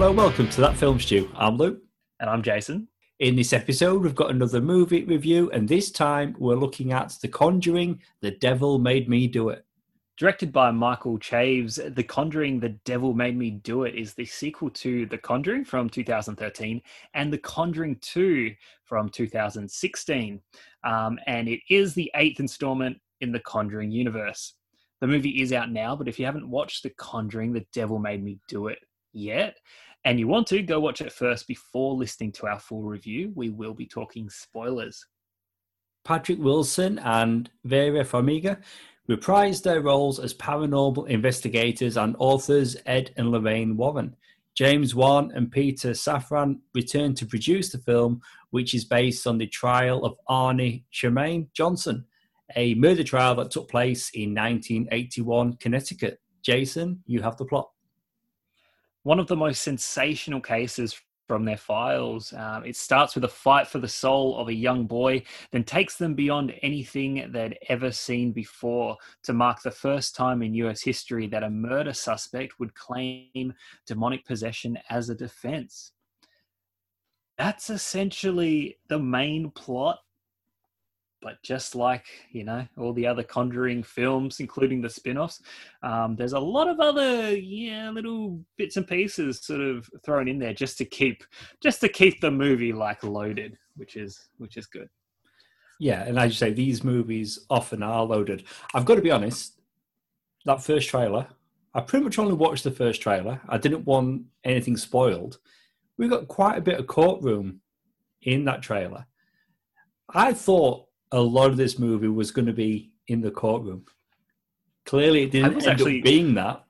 Hello, welcome to that film stew. I'm Luke. And I'm Jason. In this episode, we've got another movie review, and this time we're looking at The Conjuring The Devil Made Me Do It. Directed by Michael Chaves, The Conjuring The Devil Made Me Do It is the sequel to The Conjuring from 2013 and The Conjuring 2 from 2016. Um, and it is the eighth installment in the Conjuring universe. The movie is out now, but if you haven't watched The Conjuring The Devil Made Me Do It yet, and you want to, go watch it first before listening to our full review. We will be talking spoilers. Patrick Wilson and Vera Farmiga reprised their roles as paranormal investigators and authors Ed and Lorraine Warren. James Wan and Peter Safran returned to produce the film, which is based on the trial of Arnie Cheyenne Johnson, a murder trial that took place in 1981 Connecticut. Jason, you have the plot one of the most sensational cases from their files. Um, it starts with a fight for the soul of a young boy, then takes them beyond anything they'd ever seen before to mark the first time in US history that a murder suspect would claim demonic possession as a defense. That's essentially the main plot but just like you know all the other conjuring films including the spin-offs um, there's a lot of other yeah little bits and pieces sort of thrown in there just to keep just to keep the movie like loaded which is which is good. Yeah and as you say these movies often are loaded. I've got to be honest that first trailer i pretty much only watched the first trailer. I didn't want anything spoiled. We got quite a bit of courtroom in that trailer. I thought a lot of this movie was going to be in the courtroom. Clearly, it didn't end actually, up being that.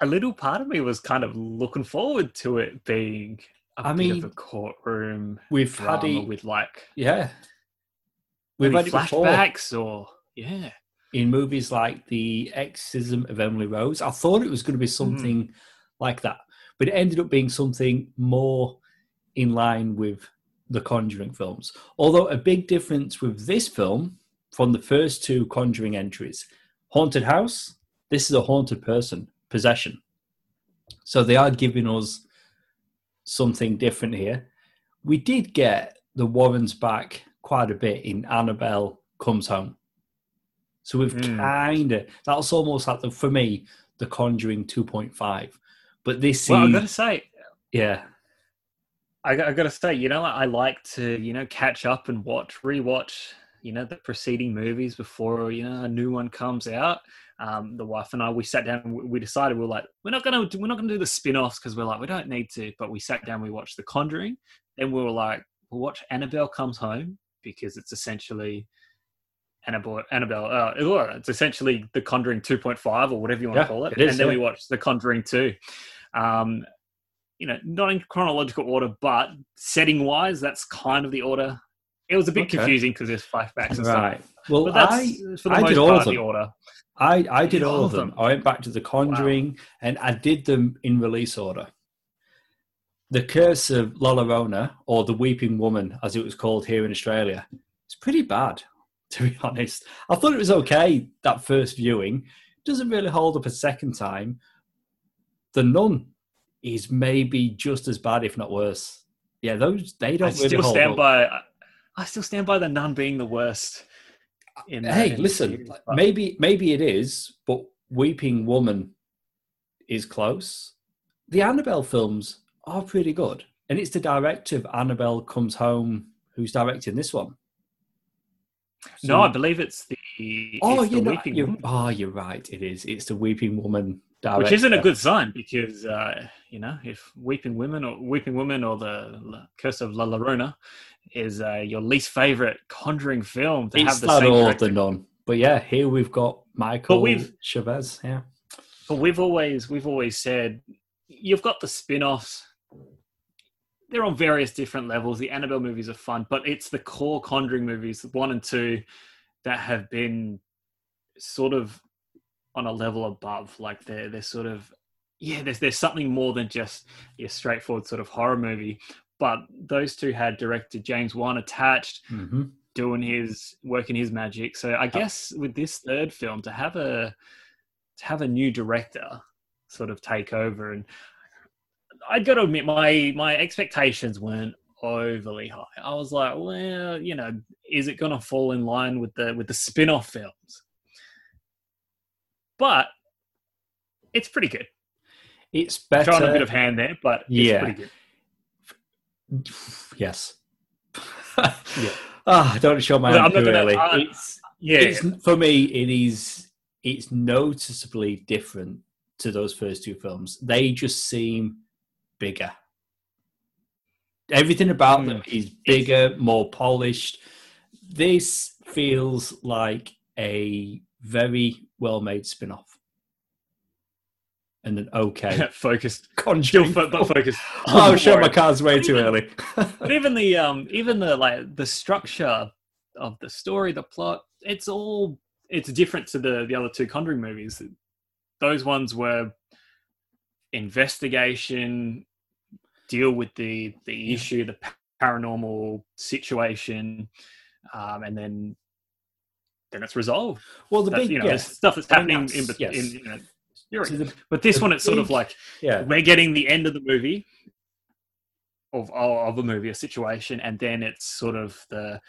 A little part of me was kind of looking forward to it being a I bit mean, of a courtroom. We've had it with like yeah, we've had flashbacks or yeah. In movies like The Exorcism of Emily Rose, I thought it was going to be mm. something mm. like that, but it ended up being something more in line with the Conjuring films. Although a big difference with this film from the first two Conjuring entries Haunted House, this is a haunted person, possession. So they are giving us something different here. We did get the Warrens back quite a bit in Annabelle Comes Home. So we've mm. kind of, that's almost like, the, for me, the Conjuring 2.5. But this well, is. I've got to say, yeah. I, I got to say, you know, I like to, you know, catch up and watch, rewatch, you know, the preceding movies before, you know, a new one comes out. Um, the wife and I, we sat down, we decided we are like, we're not going to, we're not to do the spin-offs because we're like, we don't need to, but we sat down, we watched The Conjuring. Then we were like, we'll watch Annabelle Comes Home because it's essentially Annabelle, Annabelle, uh, it's essentially The Conjuring 2.5 or whatever you want yeah, to call it. it is, and then yeah. we watched The Conjuring 2. Um, you know, not in chronological order, but setting wise, that's kind of the order. It was a bit okay. confusing because there's flashbacks and right. stuff. Well, but that's, I, for the I most did all part, of them. the order. I, I did all, all of them. them. I went back to The Conjuring wow. and I did them in release order. The Curse of La Llorona, or The Weeping Woman, as it was called here in Australia, it's pretty bad, to be honest. I thought it was okay that first viewing. Doesn't really hold up a second time. The Nun is maybe just as bad, if not worse. Yeah, those they don't. I really still stand up. by. I still stand by the nun being the worst. In, hey, listen, series, maybe maybe it is, but Weeping Woman is close. The Annabelle films are pretty good, and it's the director of Annabelle Comes Home who's directing this one. So, no, I believe it's the. Oh, it's you're the not, you're, oh, you're right. It is. It's the Weeping Woman director. Which isn't a good sign because uh, you know if Weeping Women or Weeping Women or the Curse of La Llorona is uh, your least favorite Conjuring film to it's have the same all the none. But yeah, here we've got Michael but we've, Chaves. Yeah, but we've always we've always said you've got the spin-offs. They're on various different levels. The Annabelle movies are fun, but it's the core Conjuring movies, one and two, that have been sort of on a level above. Like they're they're sort of yeah, there's there's something more than just your straightforward sort of horror movie. But those two had director James Wan attached, mm-hmm. doing his working his magic. So I guess with this third film to have a to have a new director sort of take over and I got to admit, my my expectations weren't overly high. I was like, well, you know, is it going to fall in line with the with the spin-off films? But it's pretty good. It's better. Trying a bit of hand there, but yeah. pretty good. Yes. yeah. Ah, oh, don't show my hand too early. Uh, it's, yeah. It's, for me, it is. It's noticeably different to those first two films. They just seem bigger. Everything about mm. them is bigger, more polished. This feels like a very well made spin off. And an okay. focused. Conjuring. Still fo- focused. oh, show my cards way too early. but even the um even the like the structure of the story, the plot, it's all it's different to the the other two Conjuring movies. Those ones were investigation, deal with the the issue, the paranormal situation, um, and then then it's resolved. Well, the big you know, yeah. stuff that's happening that's, in, yes. in so the, but this one, it's sort of like yeah. we're getting the end of the movie of of a movie, a situation, and then it's sort of the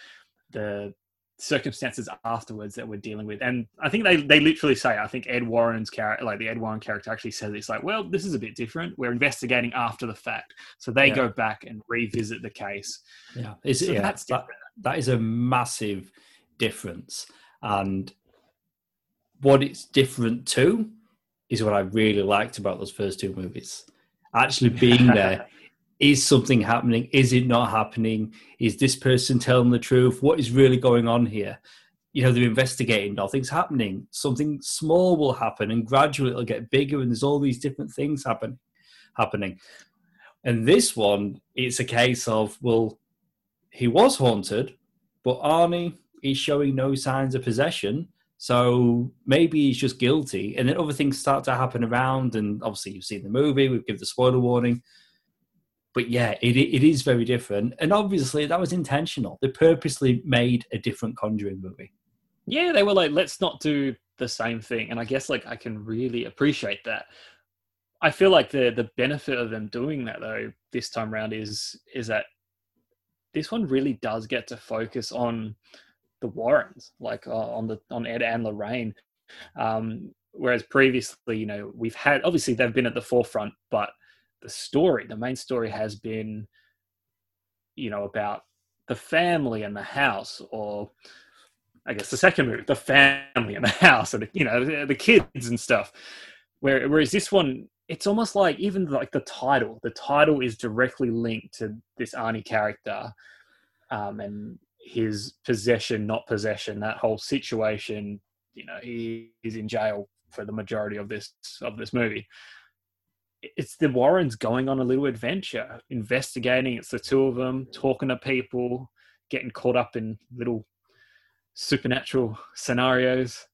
the circumstances afterwards that we're dealing with. And I think they they literally say, I think Ed Warren's character, like the Ed Warren character, actually says it's like, well, this is a bit different. We're investigating after the fact, so they yeah. go back and revisit the case. Yeah, is so yeah, that's that, that is a massive difference, and what it's different to is what I really liked about those first two movies. Actually being there is something happening? Is it not happening? Is this person telling the truth? What is really going on here? You know, they're investigating, nothing's happening. Something small will happen and gradually it'll get bigger and there's all these different things happen happening. And this one, it's a case of, well, he was haunted, but Arnie is showing no signs of possession. So maybe he's just guilty. And then other things start to happen around. And obviously, you've seen the movie, we've given the spoiler warning but yeah, it it is very different, and obviously that was intentional. They purposely made a different Conjuring movie. Yeah, they were like, let's not do the same thing, and I guess like I can really appreciate that. I feel like the the benefit of them doing that though this time around is is that this one really does get to focus on the Warrens, like uh, on the on Ed and Lorraine. Um, whereas previously, you know, we've had obviously they've been at the forefront, but the story, the main story has been, you know, about the family and the house, or I guess the second movie, the family and the house, and you know, the, kids and stuff. Where, whereas this one, it's almost like even like the title, the title is directly linked to this Arnie character, um, and his possession, not possession, that whole situation. You know, he is in jail for the majority of this of this movie it's the Warrens going on a little adventure, investigating. It's the two of them talking to people, getting caught up in little supernatural scenarios.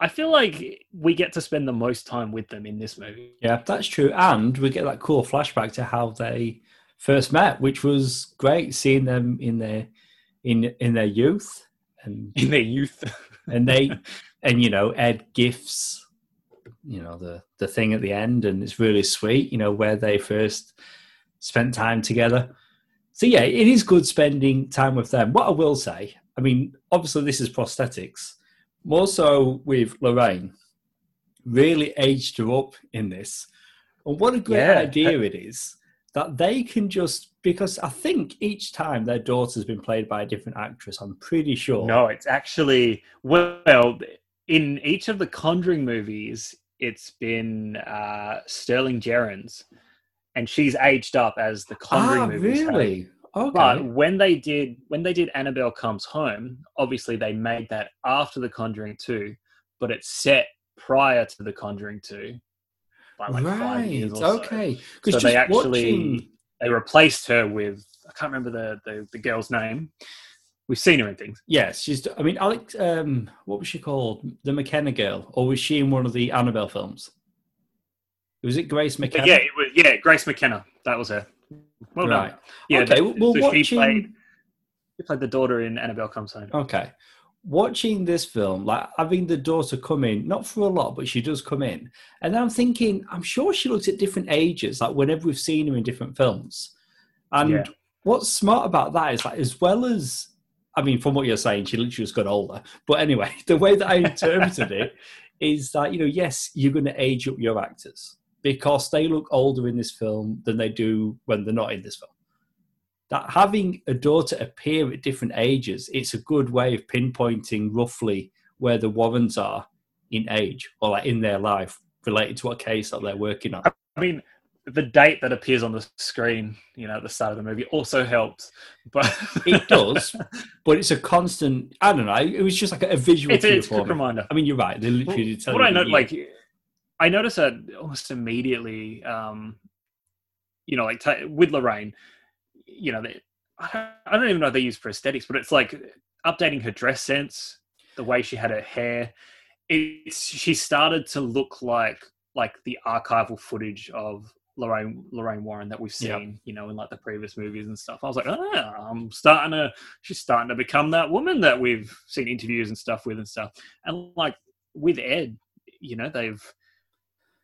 I feel like we get to spend the most time with them in this movie. Yeah, that's true. And we get that cool flashback to how they first met, which was great seeing them in their in in their youth and in their youth. and they and you know, Ed gifts you know the the thing at the end, and it's really sweet. You know where they first spent time together. So yeah, it is good spending time with them. What I will say, I mean, obviously this is prosthetics. More so with Lorraine, really aged her up in this. And what a great yeah. idea it is that they can just because I think each time their daughter's been played by a different actress. I'm pretty sure. No, it's actually well in each of the Conjuring movies, it's been uh, Sterling Jerins, and she's aged up as the Conjuring ah, movies. Really? Okay. But when they did when they did Annabelle Comes Home, obviously they made that after the Conjuring Two, but it's set prior to the Conjuring Two by like right. five years or okay. So, so they actually watching... they replaced her with I can't remember the, the, the girl's name. We've seen her in things. Yes, she's. I mean, Alex. Um, what was she called? The McKenna girl, or was she in one of the Annabelle films? Was it Grace McKenna? Yeah, it was, yeah, Grace McKenna. That was her. Well right. Yeah. Okay. well, so watching... she played. She played the daughter in Annabelle Comes Home. Okay. Watching this film, like having the daughter come in, not for a lot, but she does come in. And I'm thinking, I'm sure she looks at different ages, like whenever we've seen her in different films. And Yeah. what's smart about that is like, as well as, I mean, from what you're saying, she literally just got older. But anyway, the way that I interpreted it is that, you know, yes, you're going to age up your actors because they look older in this film than they do when they're not in this film that having a daughter appear at different ages, it's a good way of pinpointing roughly where the Warrens are in age or like in their life related to what case that they're working on. I mean, the date that appears on the screen, you know, at the start of the movie also helps. But It does, but it's a constant. I don't know. It was just like a visual it's, it's a me. reminder. I mean, you're right. They literally tell what I know, like, I noticed that almost immediately. Um, you know, like t- with Lorraine, you know, they, I I don't even know if they use prosthetics, but it's like updating her dress sense, the way she had her hair. It's she started to look like like the archival footage of Lorraine Lorraine Warren that we've seen, you know, in like the previous movies and stuff. I was like, ah, I'm starting to she's starting to become that woman that we've seen interviews and stuff with and stuff. And like with Ed, you know, they've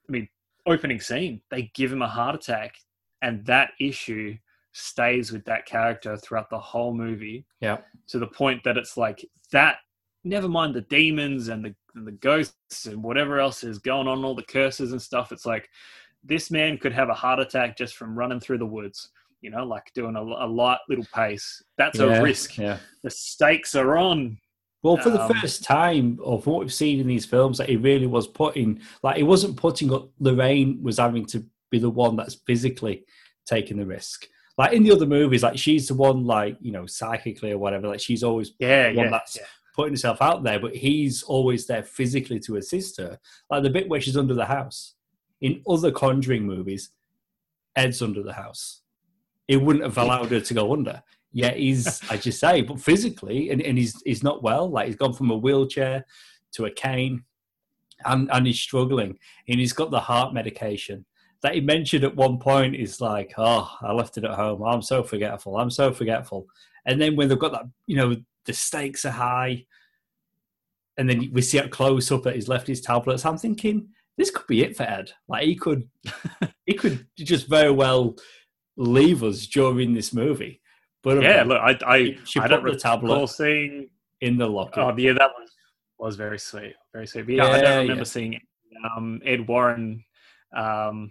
I mean, opening scene, they give him a heart attack and that issue stays with that character throughout the whole movie yeah, to the point that it's like that never mind the demons and the and the ghosts and whatever else is going on all the curses and stuff it's like this man could have a heart attack just from running through the woods you know like doing a, a light little pace that's yeah, a risk Yeah. the stakes are on Well, for the Um, first time, or from what we've seen in these films, that he really was putting, like, he wasn't putting up, Lorraine was having to be the one that's physically taking the risk. Like, in the other movies, like, she's the one, like, you know, psychically or whatever, like, she's always yeah one yeah, that's yeah. putting herself out there, but he's always there physically to assist her. Like, the bit where she's under the house. In other Conjuring movies, Ed's under the house. It wouldn't have allowed her to go under. Yeah, he's, I just say, but physically, and, and he's he's not well. Like he's gone from a wheelchair to a cane, and and he's struggling. And he's got the heart medication that he mentioned at one point. Is like, oh, I left it at home. I'm so forgetful. I'm so forgetful. And then when they've got that, you know, the stakes are high, and then we see it close up that he's left his tablets. I'm thinking this could be it for Ed. Like he could, he could just very well leave us during this movie. But yeah look i i, she I put don't the tablet seeing in the locker. Oh, yeah, that was was very sweet, very sweet. But yeah, I don't remember yeah. seeing um, Ed Warren, um,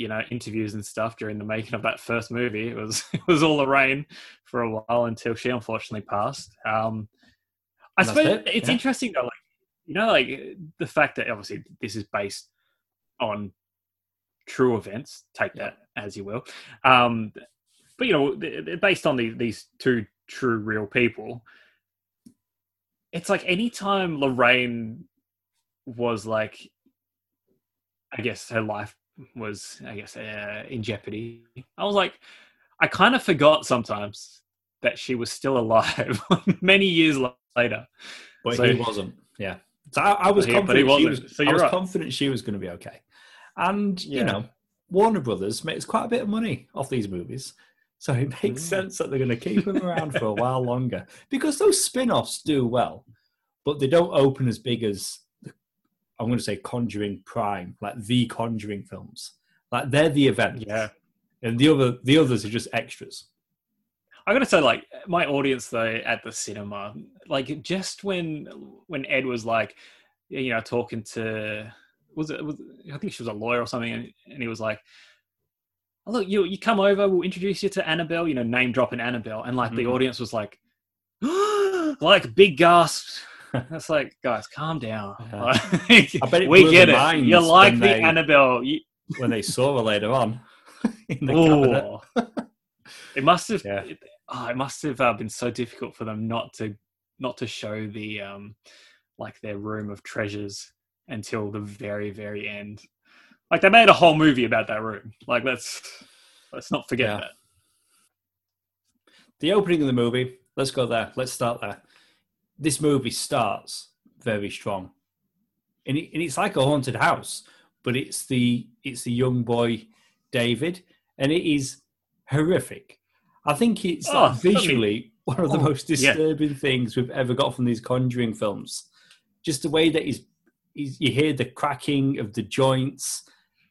you know, interviews and stuff during the making of that first movie. It was it was all Lorraine for a while until she unfortunately passed. Um, I suppose it, it's yeah. interesting though, like you know, like the fact that obviously this is based on true events. Take that as you will. Um, but you know, based on the, these two true real people, it's like anytime Lorraine was like, I guess her life was, I guess, uh, in jeopardy. I was like, I kind of forgot sometimes that she was still alive many years later. but so- he wasn't. Yeah. So I, I was But he- but he confident. she was, So I was right. confident she was going to be okay. And Yeah. you know, Warner Brothers makes quite a bit of money off these movies, so it makes Mm. sense that they're going to keep them around for a while longer because those spin-offs do well, but they don't open as big as I'm going to say Conjuring Prime, like the Conjuring films. Like they're the event, Yeah. and the other the others are just extras. I gotta say, like my audience though at the cinema, like just when when Ed was like, you know, talking to was it was I think she was a lawyer or something, and, and he was like, oh, "Look, you you come over, we'll introduce you to Annabelle," you know, name dropping Annabelle, and like the Mhm. audience was like, like big gasps. That's like, guys, calm down. Yeah. Like, I bet it we get it. You like the they- Annabelle. You, when they saw her later on in the it must have. Yeah. It, oh, it must have uh, been so difficult for them not to not to show the um like their room of treasures until the very very end. Like they made a whole movie about that room. Like let's let's not forget Yeah. that. The opening of the movie, let's go there. Let's start there. This movie starts very strong. And, it, and it's like a haunted house, but it's the it's the young boy David, and it is horrific. I think it's Oh, like, visually one of the Oh, most yeah. disturbing things we've ever got from these Conjuring films. Just the way that he's, he's you hear the cracking of the joints.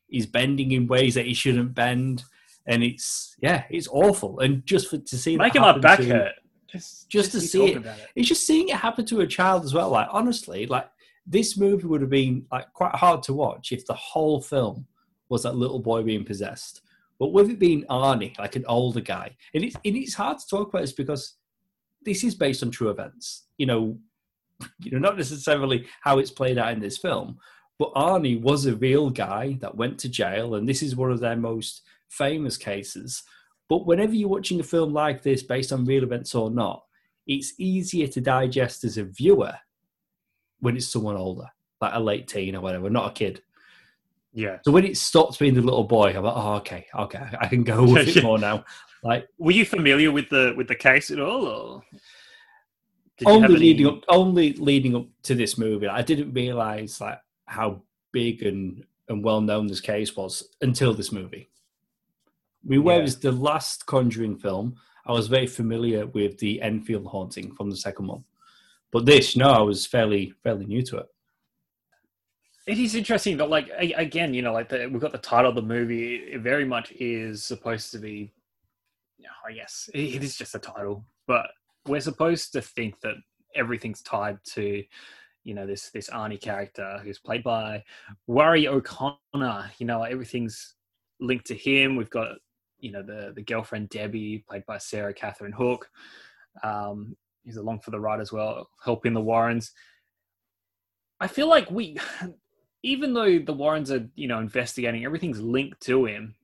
He's bending in ways that he shouldn't bend, and it's yeah, it's awful. And just for to see Making my back to- hurt. Just, Just to see it. It. it's just seeing it happen to a child as well. Like honestly, like this movie would have been like quite hard to watch if the whole film was that little boy being possessed. But with it being Arnie, like an older guy, and it's and it's hard to talk about this because this is based on true events. You know, you know, not necessarily how it's played out in this film, but Arnie was a real guy that went to jail, and this is one of their most famous cases. But whenever you're watching a film like this based on real events or not, it's easier to digest as a viewer when it's someone older, like a late teen or whatever, not a kid. Yeah. So when it stops being the little boy, I'm like, oh, okay, okay, I can go with it more now. Like Were you familiar with the with the case at all? Or only any- leading up, only leading up to this movie, I didn't realize like how big and and well known this case was until this movie. We Yeah. whereas the last Conjuring film, I was very familiar with the Enfield haunting from the second one, but this, no, I was fairly fairly new to it. It is interesting that, like, again, you know, like the, we've got the title of the movie. It very much is supposed to be, you know, I guess it is just a title, but we're supposed to think that everything's tied to, you know, this this Arnie character who's played by Ruairi O'Connor. You know, everything's linked to him. We've got, you know, the the girlfriend Debbie, played by Sarah Catherine Hook. Um, he's along for the ride as well, helping the Warrens. I feel like we, even though the Warrens are, you know, investigating, everything's linked to him.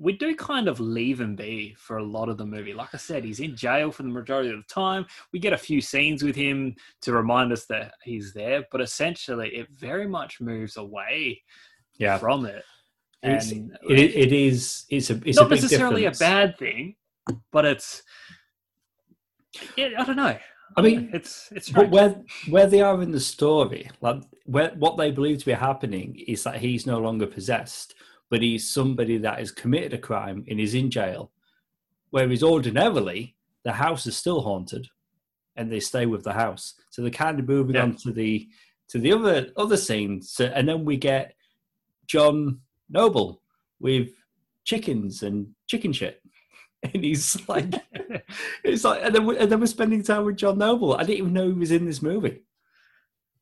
We do kind of leave him be for a lot of the movie. Like I said, he's in jail for the majority of the time. We get a few scenes with him to remind us that he's there, but essentially, it very much moves away Yeah, from it. It's, And it, it is. It's a. It's not a big necessarily difference. a bad thing, but it's. Yeah, I don't know. I mean, it's it's But where where they are in the story, like where what they believe to be happening is that he's no longer possessed, but he's somebody that has committed a crime and is in jail. Whereas ordinarily the house is still haunted, and they stay with the house. So they're kind of moving Yeah. on to the to the other other scenes, so, and then we get John Noble with chickens and chicken shit, and he's like. It's like, and then, we, and then we're spending time with John Noble. I didn't even know he was in this movie.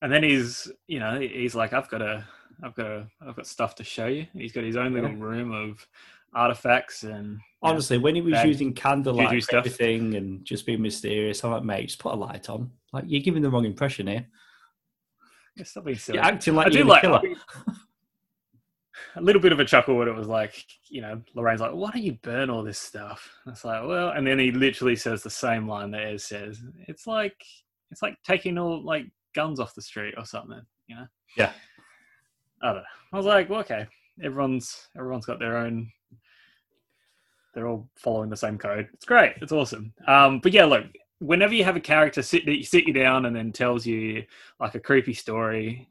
And then he's, you know, he's like, I've got a, I've got a, I've got stuff to show you. He's got his own little room of artifacts and Honestly, when he was using candlelight stuff. everything and just being mysterious, I'm like, mate, just put a light on. Like, you're giving the wrong impression here. Yeah, stop being silly. You're acting like I you're the like killer. A little bit of a chuckle when it was like, you know, Lorraine's like, "Why don't you burn all this stuff?" And it's like, well, and then he literally says the same line that Ed says. It's like, it's like taking all like guns off the street or something, you know? Yeah. I don't know. I was like, well, okay, everyone's everyone's got their own. They're all following the same code. It's great. It's awesome. Um, but yeah, look, whenever you have a character sit sit you down and then tells you like a creepy story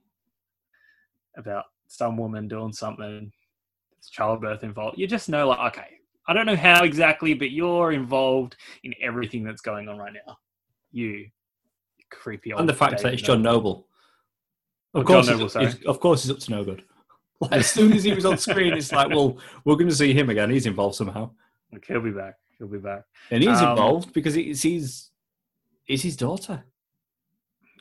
about some woman doing something, it's childbirth involved, you just know, like, okay, I don't know how exactly, but you're involved in everything that's going on right now. You creepy old. And the fact that it's John Noble. Oh, Of John course, Noble, sorry. of course, he's up to no good. Like, as soon as he was on screen, it's like, well, we're going to see him again. He's involved somehow, Like, he'll be back. He'll be back. and he's Um, involved because it's his, it's his daughter.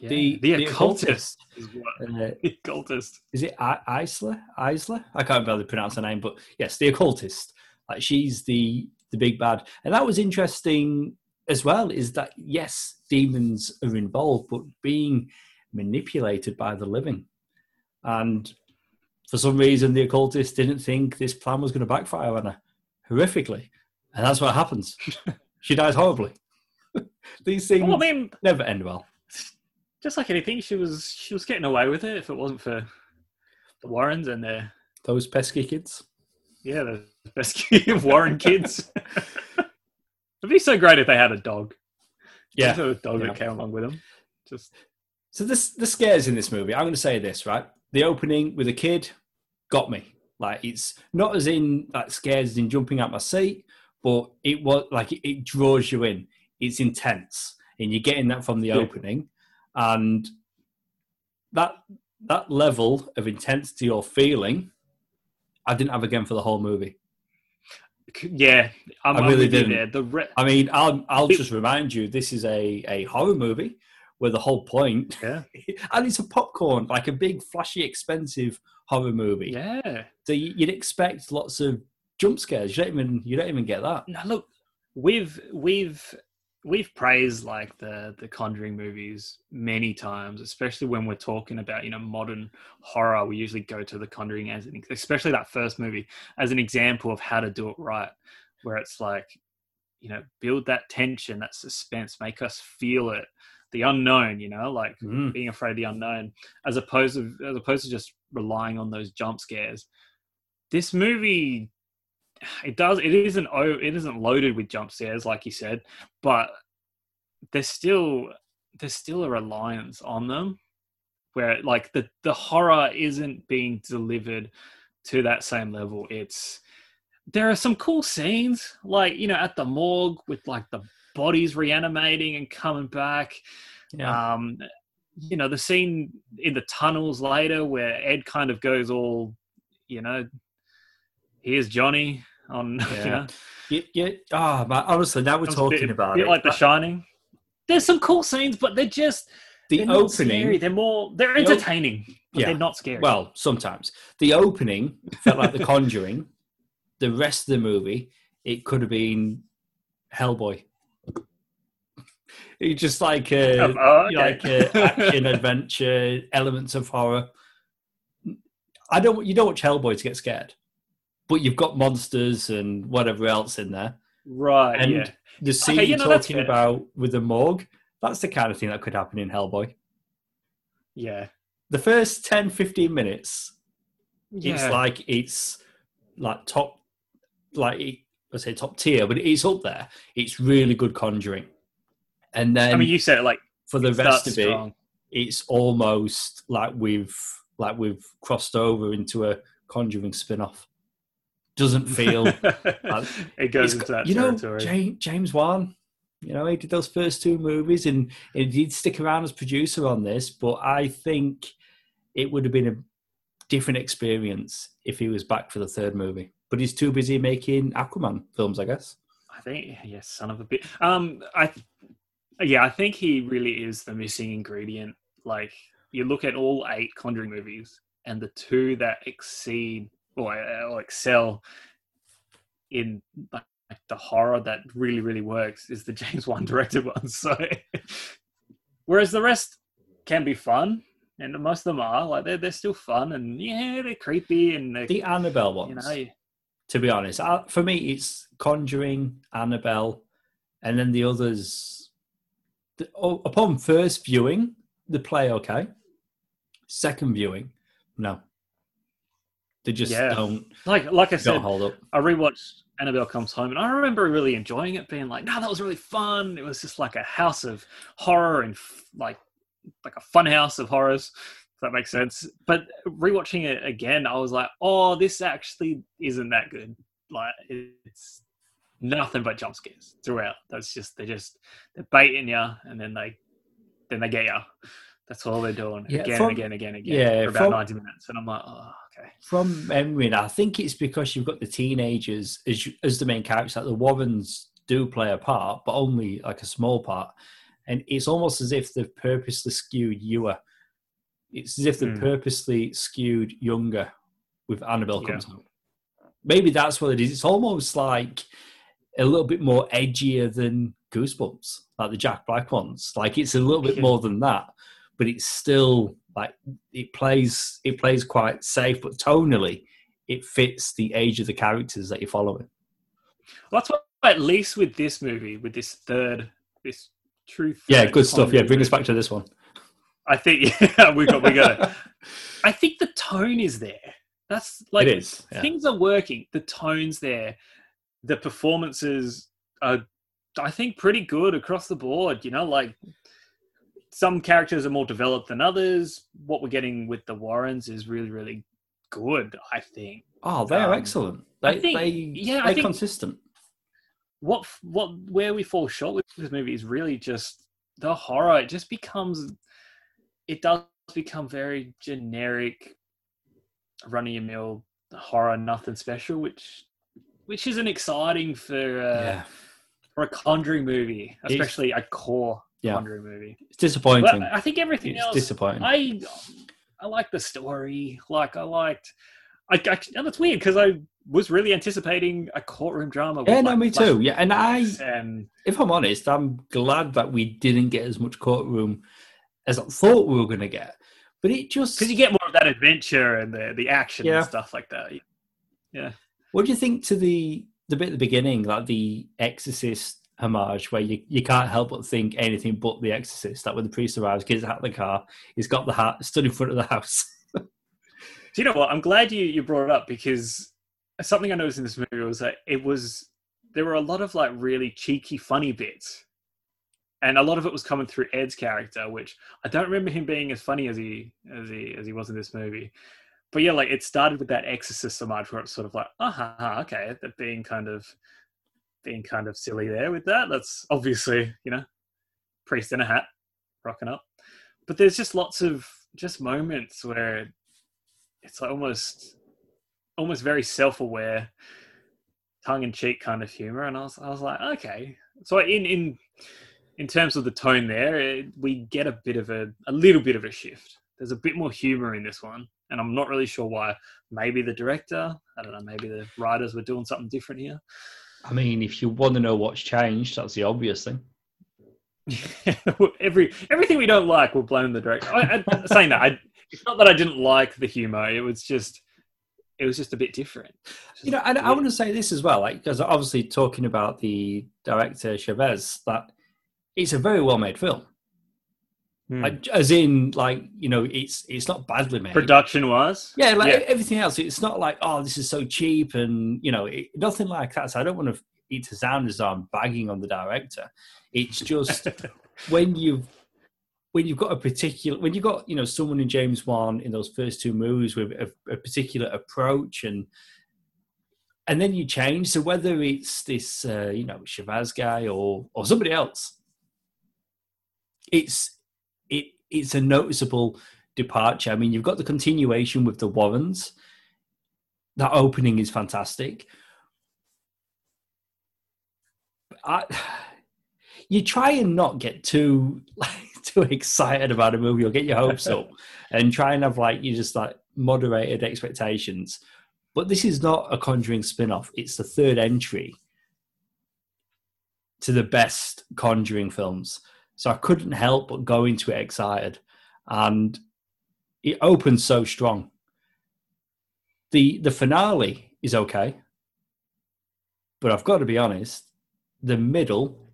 Yeah. The- the, the occultist is what Uh, the occultist. is it I- Isla? Isla? I can't barely pronounce her name, but yes, the occultist. Like she's the the big bad, and that was interesting as well. Is that yes, demons are involved, but being manipulated by the living, and for some reason, the occultist didn't think this plan was going to backfire on her horrifically, and that's what happens. she dies horribly. These things Well, I mean, never end well. Just like anything, she was she was getting away with it if it wasn't for the Warrens and their Those pesky kids. yeah the pesky Warren kids. It'd be so great if they had a dog. Yeah, Just a dog yeah. that came along with them. Just So this the scares in this movie. I'm going to say this right. The opening with a kid got me. Like it's not as in like scares as in jumping out my seat, but it was like it, it draws you in. it's intense, and you're getting that from the Yeah. opening, and that that level of intensity or feeling, I didn't have again for the whole movie. Yeah, I'm, I really didn't. there. The re- I mean, I'll I'll just remind you, this is a a horror movie where the whole point, yeah, and it's a popcorn, like a big, flashy, expensive horror movie. yeah. So you- you'd expect lots of jump scares. You don't even you don't even get that. Now look, we've we've we've praised like the the Conjuring movies many times, especially when we're talking about you know modern horror. We usually go to the Conjuring as an, especially that first movie as an example of how to do it right, where it's like you know build that tension, that suspense, make us feel it, the unknown. You know, like Mm. being afraid of the unknown, as opposed to as opposed to just relying on those jump scares. This movie, it does it isn't oh it isn't loaded with jump scares like you said, but there's still there's still a reliance on them, where like the the horror isn't being delivered to that same level. It's there are some cool scenes like you know at the morgue with like the bodies reanimating and coming back Yeah. um, you know, the scene in the tunnels later where Ed kind of goes all, you know, here's Johnny on, you Yeah. know, you, oh, man, honestly, now we're talking bit, about bit it. like The Shining. There's some cool scenes, but they're just the they're opening. They're more they're the entertaining, but Yeah. they're not scary. Well, sometimes the opening felt like The Conjuring. the rest of the movie, it could have been Hellboy. It's just like a, Um, oh, okay. like a action adventure, elements of horror. I don't. You don't watch Hellboy to get scared, but you've got monsters and whatever else in there. right, and yeah. The scene you you're know, talking about with the morgue, that's the kind of thing that could happen in Hellboy. Yeah. The first 10, 15 minutes, Yeah. it's like it's like top, like I say top tier, but it's up there. It's really good conjuring, and then I mean you said it like for the rest of it, it's almost like we've like we've crossed over into a conjuring spin-off. Doesn't feel it goes into that you know. James, James Wan. You know, he did those first two movies, and he did stick around as producer on this. But I think it would have been a different experience if he was back for the third movie. But he's too busy making Aquaman films, I guess. I think yes, son of a bit. Um, I yeah, I think he really is the missing ingredient. Like you look at all eight Conjuring movies, and the two that exceed or, uh, or excel in like the horror that really really works is the James Wan directed ones. So, whereas the rest can be fun, and most of them are like they're they're still fun, and yeah, they're creepy and they're, The Annabelle you ones, know. to be honest, I, for me, it's Conjuring, Annabelle, and then the others. The, oh, upon first viewing, they play okay. Second viewing, no, they just Yeah. don't Like like I said, hold up. I rewatched Annabelle Comes Home, and I remember really enjoying it, being like, "No, that was really fun." It was just like a house of horror and f- like like a fun house of horrors. If that makes sense. But rewatching it again, I was like, "Oh, this actually isn't that good." Like it's nothing but jump scares throughout. That's just they just they're baiting you, and then they then they get you. That's all they're doing Yeah, again from- and again again again yeah, for about from- ninety minutes, and I'm like, "Oh, okay." From memory, and I think it's because you've got the teenagers as, as the main characters. Like the Warrens do play a part, but only like a small part. And it's almost as if they've purposely skewed younger. It's as if they've Hmm. purposely skewed younger with Annabelle Yeah. comes. Maybe that's what it is. It's almost like a little bit more edgier than Goosebumps, like the Jack Black ones. Like it's a little bit more than that, but it's still like it plays it plays quite safe, but tonally it fits the age of the characters that you're following. Well, that's what, at least with this movie, with this third, this true. Yeah, good stuff. Yeah, bring us back to this one. I think yeah, we got we got it. I think the tone is there. That's like it is. Yeah. things are working. The tone's there. The performances are, I think, pretty good across the board. You know, like some characters are more developed than others. What we're getting with the Warrens is really, really good. I think. Oh, they're Um, excellent. They, think- they, yeah, I they're think- consistent. what what where we fall short with this movie is really just the horror. It just becomes it does become very generic, running a mill horror, nothing special, which which isn't exciting for uh, yeah. for a Conjuring movie, It's- especially a core Yeah. Conjuring movie. It's disappointing. But I think everything it's else, disappointing. I I like the story. Like I liked. I, I and it's weird because I was really anticipating a courtroom drama. yeah, no, like, me too. Yeah, and I, if I'm honest, I'm glad that we didn't get as much courtroom as I thought we were going to get. But it just. because you get more of that adventure and the the action Yeah. and stuff like that. Yeah. What do you think to the the bit at the beginning, like the Exorcist homage, where you, you can't help but think anything but the Exorcist? That when the priest arrives, gets out of the car, he's got the hat, stood in front of the house. Do you know what? I'm glad you you brought it up because something I noticed in this movie was that it was there were a lot of like really cheeky, funny bits, and a lot of it was coming through Ed's character, which I don't remember him being as funny as he as he as he was in this movie. But yeah, like it started with that Exorcist homage where it's sort of like, ah, ha, okay, that being kind of being kind of silly there with that. That's obviously you know priest in a hat rocking up, but there's just lots of just moments where it's almost almost very self-aware tongue-in-cheek kind of humor. And i was, I was like okay. So in in in terms of the tone there it, we get a bit of a a little bit of a shift. There's a bit more humor in this one and i'm not really sure why. Maybe the director i don't know maybe the writers were doing something different here I mean, if you want to know what's changed, that's the obvious thing. every everything we don't like we'll blame the director I, I, saying that I, it's not that i didn't like the humor it was just it was just a bit different You know, and I want to say this as well, like because obviously talking about the director Chaves, that it's a very well made film. Hmm. Like, as in, like you know, it's it's not badly made. production wise Yeah, like Yeah. everything else, it's not like oh, this is so cheap and you know, it, nothing like that. So I don't want to it to sound as I'm bagging on the director. It's just when you've when you've got a particular when you've got you know someone in James Wan in those first two movies with a, a particular approach and and then you change. So whether it's this uh, you know Shabazz guy or or somebody else, it's it it's a noticeable departure. I mean, you've got the continuation with the Warrens. That opening is fantastic. I, you try and not get too like too excited about a movie or get your hopes up and try and have like you just like moderated expectations. But this is not a Conjuring spin-off. It's the third entry to the best Conjuring films. So I couldn't help but go into it excited. And it opens so strong. The the finale is okay. But I've got to be honest, the middle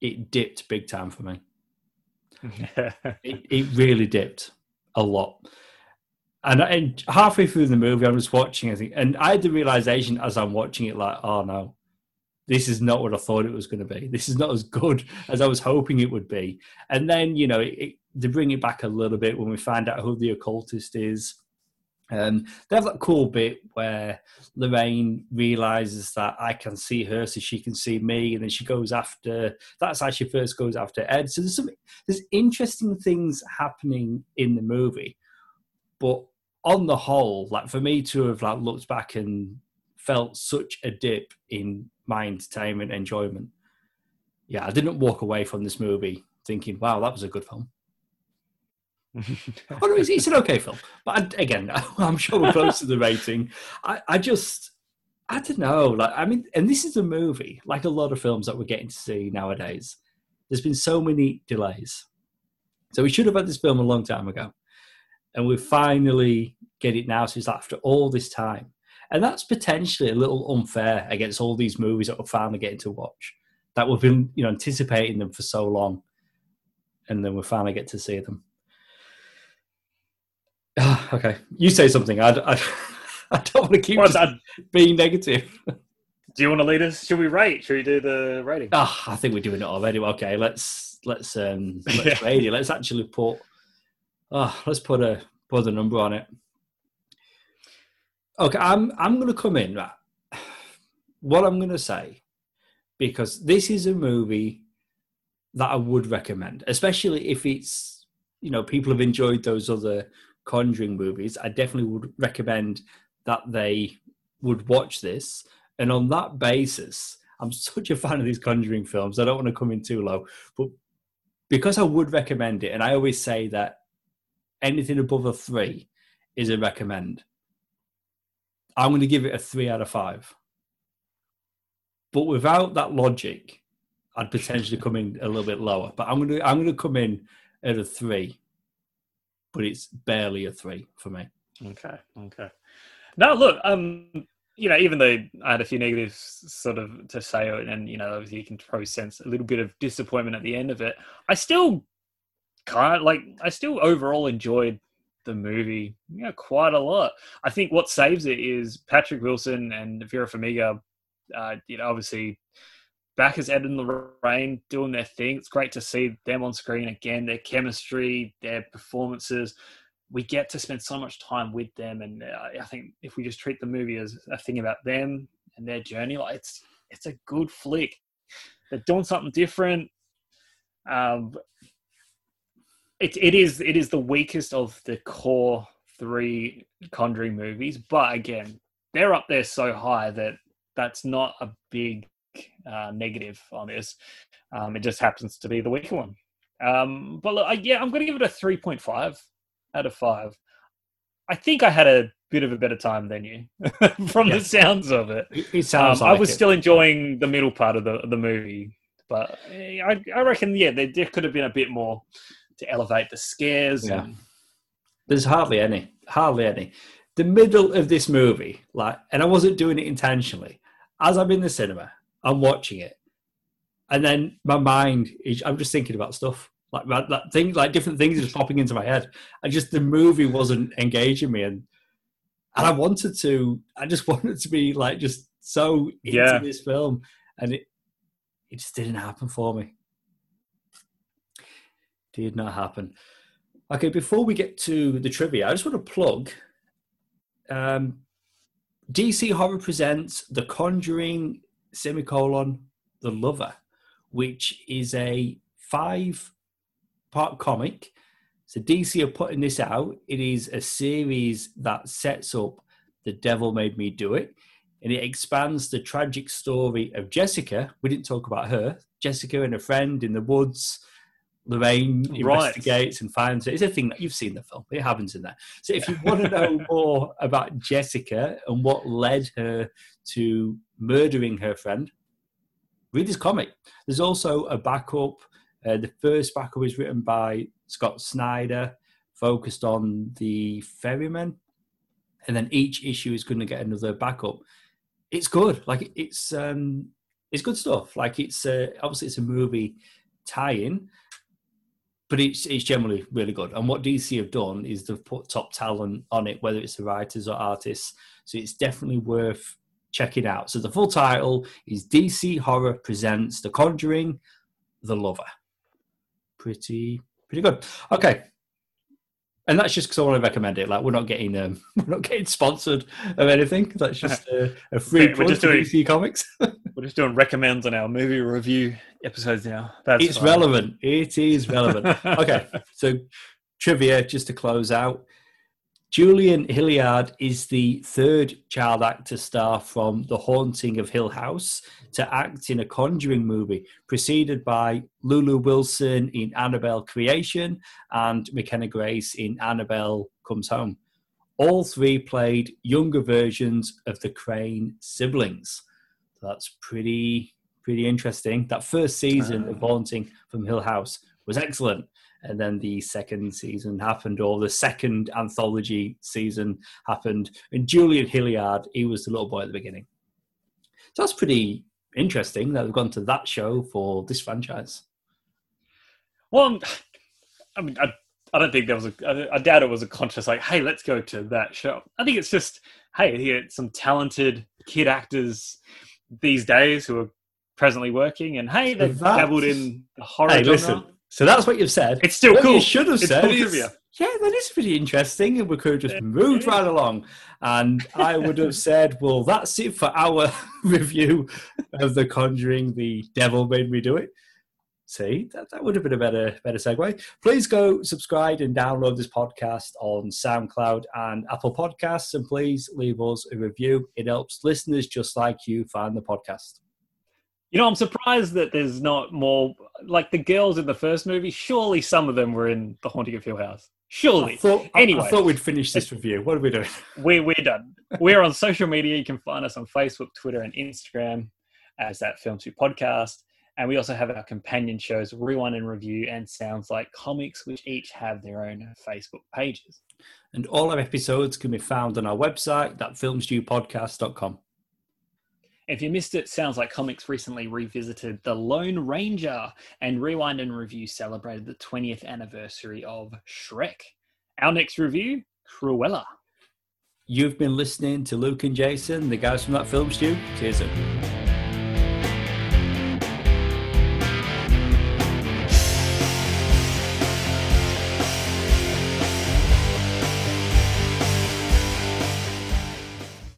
it dipped big time for me. It, it really dipped a lot. And, and halfway through the movie, I was watching, I think, and I had the realization as I'm watching it, like, oh no, this is not what I thought it was going to be. This is not as good as I was hoping it would be. And then, you know, it, it, bring it back a little bit when we find out who the occultist is. Um, they have that cool bit where Lorraine realizes that I can see her, so she can see me, and then she goes after. That's how she first goes after Ed. So there's some there's interesting things happening in the movie, but on the whole, like for me to have like looked back and felt such a dip in my entertainment enjoyment. Yeah, I didn't walk away from this movie thinking, "Wow, that was a good film." Oh, no, it's, it's an okay film, but I, again, I'm sure we're close to the rating. I, I just, I don't know. Like, I mean, and this is a movie, like a lot of films that we're getting to see nowadays. There's been so many delays, so we should have had this film a long time ago, and we finally get it now. So it's after all this time, and that's potentially a little unfair against all these movies that we're finally getting to watch. That we've been, you know, anticipating them for so long, and then we finally get to see them. Ah, okay, you say something. I, I, I don't want to keep Well, being negative. do you want to lead us? Should we rate? Should we do the rating? Ah, I think we're doing it already. Okay, let's let's um let's Yeah. rate it. Let's actually put oh let's put a put a number on it. Okay, I'm I'm gonna come in right. What I'm gonna say, because this is a movie that I would recommend, especially if it's you know people have enjoyed those other Conjuring movies. I definitely would recommend that they would watch this, and on that basis, I'm such a fan of these Conjuring films. I don't want to come in too low, but because I would recommend it, and I always say that anything above a three is a recommend. I'm going to give it a three out of five. But without that logic, I'd potentially come in a little bit lower. But I'm going to I'm going to come in at a three, but it's barely a three for me. Okay, okay. Now look, um, you know, even though I had a few negatives sort of to say, and you know, obviously you can probably sense a little bit of disappointment at the end of it. I still of like, I still overall enjoyed the movie, you know, quite a lot. I think what saves it is Patrick Wilson and Vera Farmiga. Uh, you know, obviously back as Ed and Lorraine doing their thing. It's great to see them on screen again. Their chemistry, their performances we get to spend so much time with them, and uh, I think if we just treat the movie as a thing about them and their journey, like it's it's a good flick. They're doing something different. Um, it it is it is the weakest of the core three Conjuring movies, but again, they're up there so high that that's not a big uh, negative on this. Um, it just happens to be the weaker one. Um, but look, I, yeah, I'm going to give it a 3.5 out of five. I think I had a bit of a better time than you, from the sounds of it. It, sounds. Um, like I was it. still enjoying the middle part of the the movie, but eh, I, I reckon yeah, there, there could have been a bit more to elevate the scares. Yeah. And... There's hardly any, hardly any. The middle of this movie, like, and I wasn't doing it intentionally. As I'm in the cinema, I'm watching it, and then my mind is, I'm just thinking about stuff like that, that thing, like different things just popping into my head. And just the movie wasn't engaging me, and and I wanted to, I just wanted to be like just so into yeah. this film, and it it just didn't happen for me. Did not happen. Okay, before we get to the trivia, I just want to plug. Um, DC Horror presents The Conjuring semicolon The Lover, which is a five part comic. So DC are putting this out. It is a series that sets up The Devil Made Me Do It. And it expands the tragic story of Jessica. We didn't talk about her. Jessica and a friend in the woods. Lorraine Right. investigates and finds it. It's a thing that you've seen the film. It happens in there. So if you want to know more about Jessica and what led her to murdering her friend, read this comic. There's also a backup. Uh, the first backup is written by Scott Snyder, focused on the ferryman, and then each issue is going to get another backup. It's good. Like it's um, it's good stuff. Like it's uh, obviously it's a movie tie-in, but it's it's generally really good. And what DC have done is they've put top talent on it, whether it's the writers or artists. So it's definitely worth checking out. So the full title is DC Horror presents The Conjuring, The Lover. Pretty pretty good. Okay. And that's just because I want to recommend it. Like we're not getting um, we're not getting sponsored of anything. That's just a, a free plug for doing- DC Comics. We're just doing recommends on our movie review episodes now. That's it's fine. relevant. It is relevant. okay, so trivia just to close out. Julian Hilliard is the third child actor star from The Haunting of Hill House to act in a Conjuring movie, preceded by Lulu Wilson in Annabelle Creation and McKenna Grace in Annabelle Comes Home. All three played younger versions of the Crane siblings. So that's pretty pretty interesting. That first season of Ah. Haunting from Hill House was excellent. And then the second season happened, or the second anthology season happened. And Julian Hilliard, he was the little boy at the beginning. So that's pretty interesting that we've gone to that show for this franchise. Well, I mean, I, I don't think there was a. I, I doubt it was a conscious like, hey, let's go to that show. I think it's just, hey, here some talented kid actors these days who are presently working, and hey, they've that's- dabbled in the horror Hey, genre. listen. So that's what you've said. It's still What cool. You should have It's said cool is trivia. yeah, that is pretty interesting. And we could have just moved right along. And I would have said, well, that's it for our review of The Conjuring, The Devil Made Me Do It. See, that, that would have been a better better segue. Please go subscribe and download this podcast on SoundCloud and Apple Podcasts, and please leave us a review. It helps listeners just like you find the podcast. You know, I'm surprised that there's not more like the girls in the first movie. Surely some of them were in The Haunting of Hill House. Surely. I thought, anyway, I, I thought we'd finish this review. What are we doing? We, we're done. We're on social media. You can find us on Facebook, Twitter, and Instagram as that Film Stew Podcast. And we also have our companion shows, Rewind and Review and Sounds Like Comics, which each have their own Facebook pages. And all our episodes can be found on our website, thatfilmstewpodcast.com. If you missed it, Sounds Like Comics recently revisited The Lone Ranger, and Rewind and Review celebrated the 20th anniversary of Shrek. Our next review, Cruella. You've been listening to Luke and Jason, the guys from That Film Stew. Cheers.